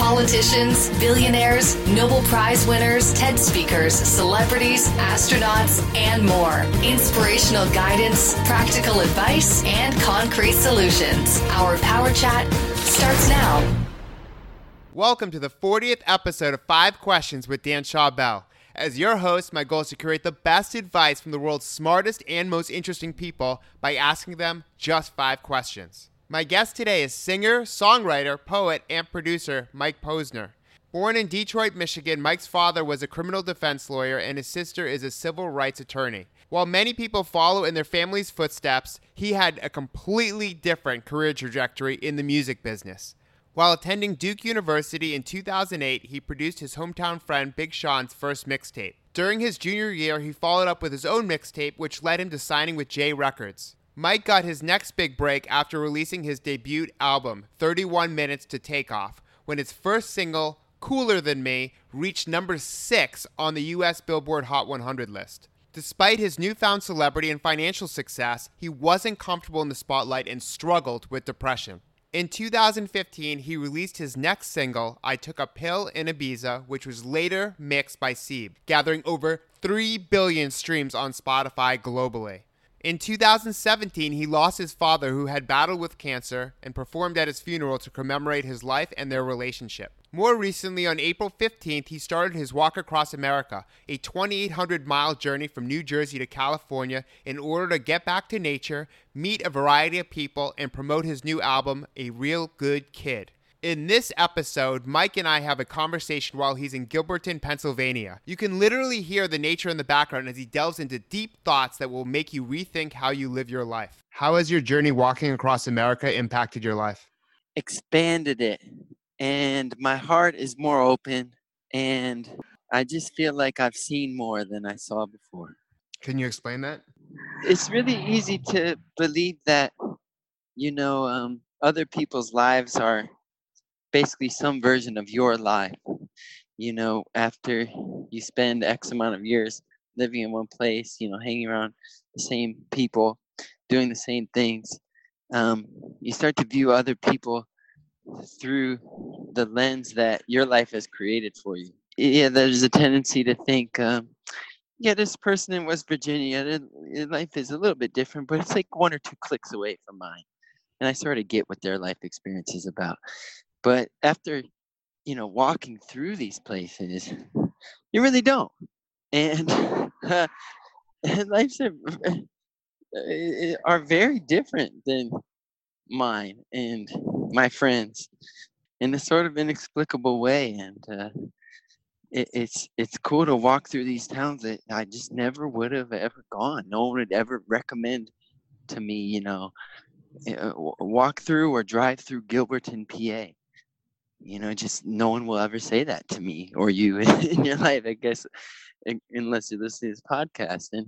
politicians, billionaires, Nobel Prize winners, TED speakers, celebrities, astronauts, and more. Inspirational guidance, practical advice, and concrete solutions. Our Power Chat starts now. Welcome to the 40th episode of Five Questions with Dan Schawbel. As your host, my goal is to create the best advice from the world's smartest and most interesting people by asking them just five questions. My guest today is singer, songwriter, poet, and producer Mike Posner. Born in Detroit, Michigan, Mike's father was a criminal defense lawyer and his sister is a civil rights attorney. While many people follow in their family's footsteps, he had a completely different career trajectory in the music business. While attending Duke University in 2008, he produced his hometown friend Big Sean's first mixtape. During his junior year, he followed up with his own mixtape, which led him to signing with J Records. Mike got his next big break after releasing his debut album, 31 Minutes to Take Off, when his first single, Cooler Than Me, reached number 6 on the US Billboard Hot 100 list. Despite his newfound celebrity and financial success, he wasn't comfortable in the spotlight and struggled with depression. In 2015, he released his next single, I Took a Pill in Ibiza, which was later mixed by SeeB, gathering over 3 billion streams on Spotify globally. In 2017, he lost his father, who had battled with cancer, and performed at his funeral to commemorate his life and their relationship. More recently, on April 15th, he started his Walk Across America, a 2,800 mile journey from New Jersey to California in order to get back to nature, meet a variety of people, and promote his new album, A Real Good Kid. In this episode, Mike and I have a conversation while he's in Gilberton, Pennsylvania. You can literally hear the nature in the background as he delves into deep thoughts that will make you rethink how you live your life. How has your journey walking across America impacted your life? Expanded it, and my heart is more open, and I just feel like I've seen more than I saw before. Can you explain that? It's really easy to believe that, you know, um, other people's lives are basically some version of your life. You know, after you spend X amount of years living in one place, you know, hanging around the same people, doing the same things, um, you start to view other people through the lens that your life has created for you. Yeah, there's a tendency to think, um, yeah, this person in West Virginia, their life is a little bit different, but it's like one or two clicks away from mine. And I sort of get what their life experience is about. But after, you know, walking through these places, you really don't. And, uh, and lives are, uh, are very different than mine and my friends in a sort of inexplicable way. And uh, it, it's it's cool to walk through these towns that I just never would have ever gone. No one would ever recommend to me, you know, uh, walk through or drive through Gilberton, PA you know just no one will ever say that to me or you in your life i guess unless you listen to this podcast. And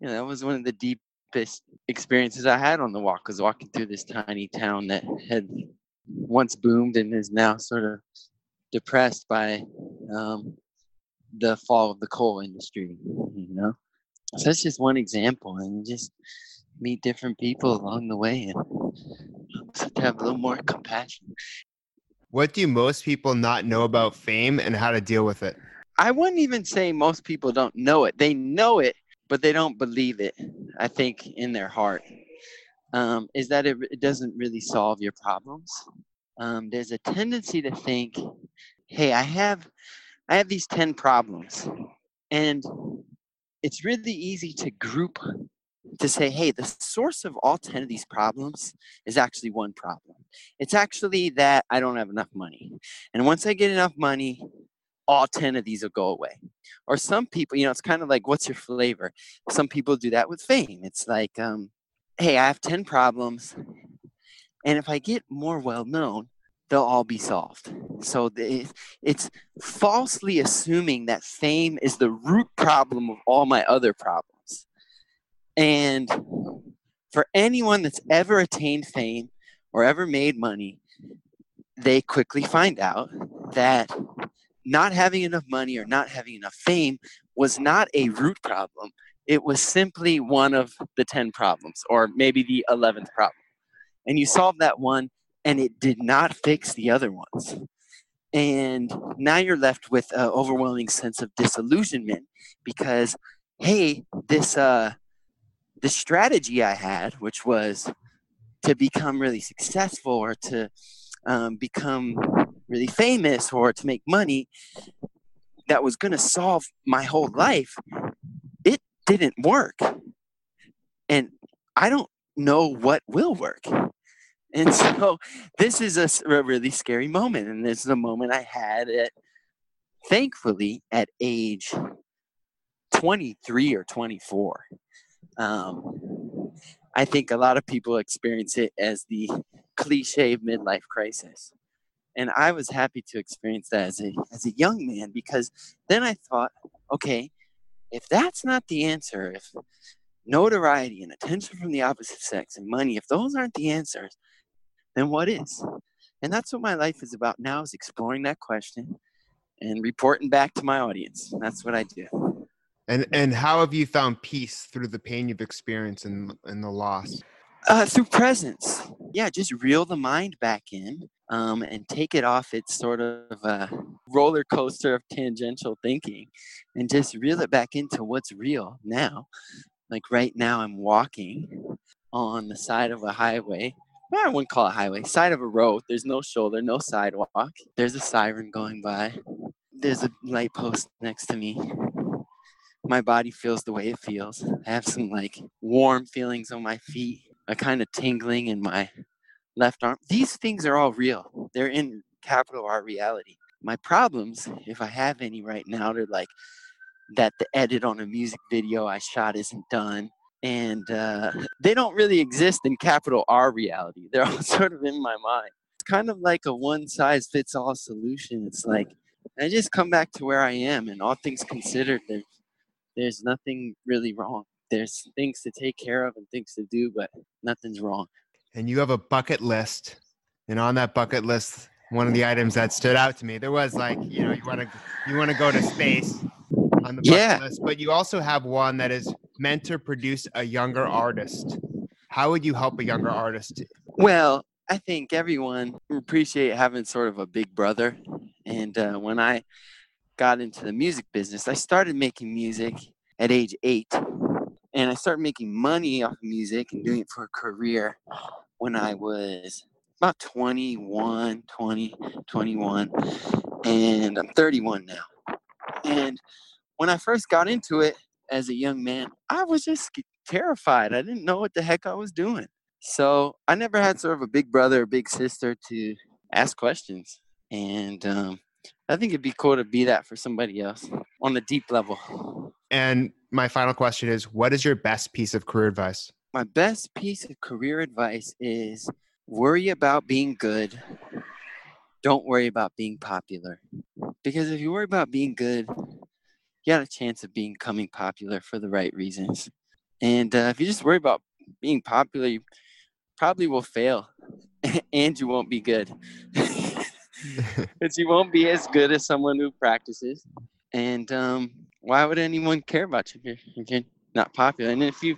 you know that was one of the deepest experiences i had on the walk was walking through this tiny town that had once boomed and is now sort of depressed by um, the fall of the coal industry you know? So that's just one example and just meet different people along the way and to have a little more compassion what do most people not know about fame and how to deal with it? I wouldn't even say most people don't know it. They know it, but they don't believe it. I think in their heart um, is that it, it, doesn't really solve your problems. Um, there's a tendency to think, "Hey, I have, I have these ten problems," and it's really easy to group to say, hey, the source of all 10 of these problems is actually one problem. It's actually that I don't have enough money. And once I get enough money, all 10 of these will go away. Or some people, you know, it's kind of like, what's your flavor? Some people do that with fame. It's like, um, hey, I have 10 problems. And if I get more well known, they'll all be solved. So it's falsely assuming that fame is the root problem of all my other problems. And for anyone that's ever attained fame or ever made money, they quickly find out that not having enough money or not having enough fame was not a root problem. It was simply one of the 10 problems, or maybe the 11th problem. And you solve that one, and it did not fix the other ones. And now you're left with an overwhelming sense of disillusionment because, hey, this uh, the strategy I had, which was to become really successful or to um, become really famous or to make money that was going to solve my whole life, it didn't work. And I don't know what will work. And so this is a, a really scary moment. And this is a moment I had at, thankfully, at age 23 or 24. Um, I think a lot of people experience it as the cliche midlife crisis. And I was happy to experience that as a, as a young man because then I thought, okay, if that's not the answer, if notoriety and attention from the opposite sex and money, if those aren't the answers, then what is? And that's what my life is about now is exploring that question and reporting back to my audience. That's what I do. And and how have you found peace through the pain you've experienced and and the loss? Uh, through presence. Yeah, just reel the mind back in um, and take it off its sort of uh, roller coaster of tangential thinking and just reel it back into what's real now. Like right now, I'm walking on the side of a highway. I wouldn't call it highway, side of a road. There's no shoulder, no sidewalk. There's a siren going by. There's a light post next to me my body feels the way it feels. I have some like warm feelings on my feet, a kind of tingling in my left arm. These things are all real. They're in capital R reality. My problems, if I have any right now, they're like that the edit on a music video I shot isn't done. And uh, they don't really exist in capital R reality. They're all sort of in my mind. It's kind of like a one size fits all solution. It's like I just come back to where I am, and all things considered, there's there's nothing really wrong. There's things to take care of and things to do, but nothing's wrong. And you have a bucket list. And on that bucket list, one of the items that stood out to me, there was like, you know, you want to you want to go to space on the bucket yeah. list, but you also have one that is meant to produce a younger artist. How would you help a younger artist? Well, I think everyone appreciate having sort of a big brother. And uh, when I got into the music business, I started making music at age eight. And I started making money off of music and doing it for a career when I was about 21, 20, 21. And I'm 31 now. And when I first got into it as a young man, I was just terrified. I didn't know what the heck I was doing. So I never had sort of a big brother or big sister to ask questions. And um, I think it'd be cool to be that for somebody else on a deep level. And my final question is what is your best piece of career advice? My best piece of career advice is worry about being good. Don't worry about being popular. Because if you worry about being good, you got a chance of becoming popular for the right reasons. And uh, if you just worry about being popular, you probably will fail and you won't be good. because you won't be as good as someone who practices. And um, why would anyone care about you if you're, you're not popular? And if you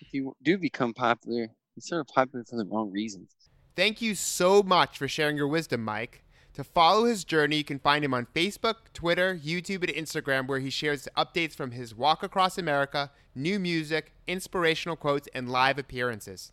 if you do become popular, you're sort of popular for the wrong reasons. Thank you so much for sharing your wisdom, Mike. To follow his journey, you can find him on Facebook, Twitter, YouTube, and Instagram, where he shares updates from his walk across America, new music, inspirational quotes, and live appearances.